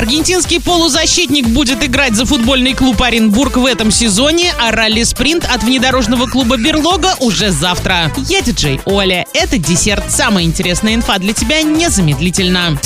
Аргентинский полузащитник будет играть за футбольный клуб Оренбург в этом сезоне, а ралли-спринт от внедорожного клуба Берлога уже завтра. Я диджей Оля. Это десерт. Самая интересная инфа для тебя незамедлительно.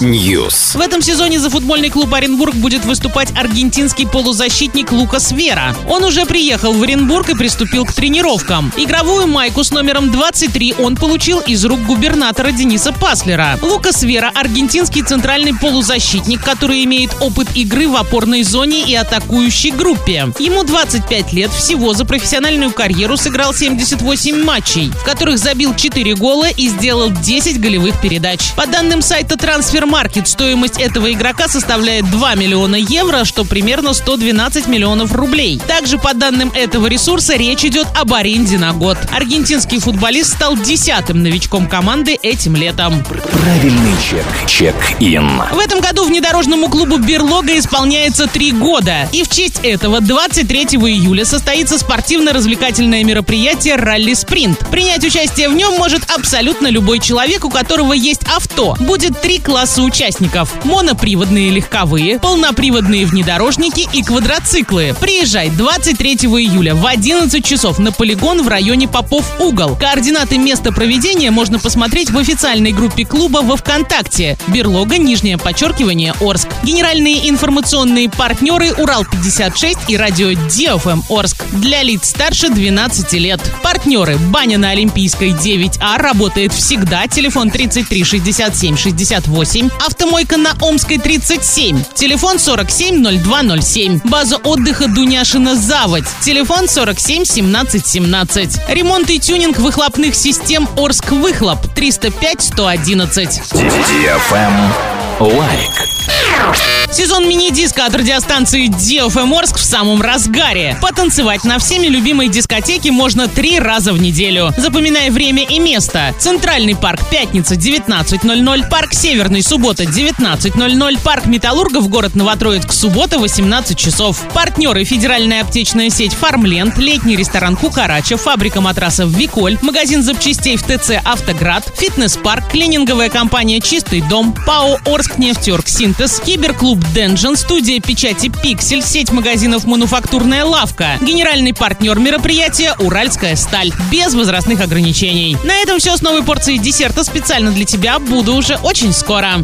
News. В этом сезоне за футбольный клуб Оренбург будет выступать аргентинский полузащитник Лукас Вера. Он уже приехал в Оренбург и приступил к тренировкам. Игровую майку с номером 23 он получил из рук губернатора Дениса Паслера. Лукас Вера – аргентинский центральный полузащитник, который имеет опыт игры в опорной зоне и атакующей группе. Ему 25 лет, всего за профессиональную карьеру сыграл 78 матчей, в которых забил 4 гола и сделал 10 голевых передач. По данным сайта Transfermarkt, стоимость этого игрока составляет 2 миллиона евро, что примерно 112 миллионов рублей. Также по данным этого ресурса речь идет об аренде на год. Аргентинский футболист стал десятым новичком команды этим летом. Правильный чек. Чек-ин. В этом году внедорожному клубу «Берлога» исполняется три года. И в честь этого 23 июля состоится спортивно-развлекательное мероприятие «Ралли-спринт». Принять участие в нем может абсолютно любой человек, у которого есть авто. Будет три класса участников. Моноприводные легковые, полноприводные внедорожники и квадроциклы. Приезжай 23 июля в 11 часов на полигон в районе Попов Угол. Координаты места проведения можно посмотреть в официальной группе клуба во ВКонтакте. Берлога, нижнее подчеркивание, Орск. Генеральные информационные партнеры Урал-56 и радио Диофм Орск. Для лиц старше 12 лет. Партнеры Баня на Олимпийской 9А работает всегда. Телефон 33 67 68. Автомойка на Омской 37. Телефон 47 0207. База отдыха Дуняшина Заводь. Телефон 47 17 17. Ремонт и тюнинг выхлопных систем Орск Выхлоп 305 111. Лайк. Сезон мини-диска от радиостанции DFM Орск в самом разгаре. Потанцевать на всеми любимой дискотеке можно три раза в неделю. Запоминай время и место. Центральный парк пятница 19.00, парк Северный суббота 19.00, парк Металлургов город Новотроицк суббота 18 часов. Партнеры федеральная аптечная сеть Фармленд, летний ресторан Кукарача, фабрика матрасов Виколь, магазин запчастей в ТЦ Автоград, фитнес-парк, клининговая компания Чистый дом, ПАО Орск нефтерг Синтез, киберклуб Денжен, студия печати Пиксель, сеть магазинов Мануфактурная лавка. Генеральный партнер мероприятия Уральская сталь. Без возрастных ограничений. На этом все с новой порцией десерта специально для тебя. Буду уже очень скоро.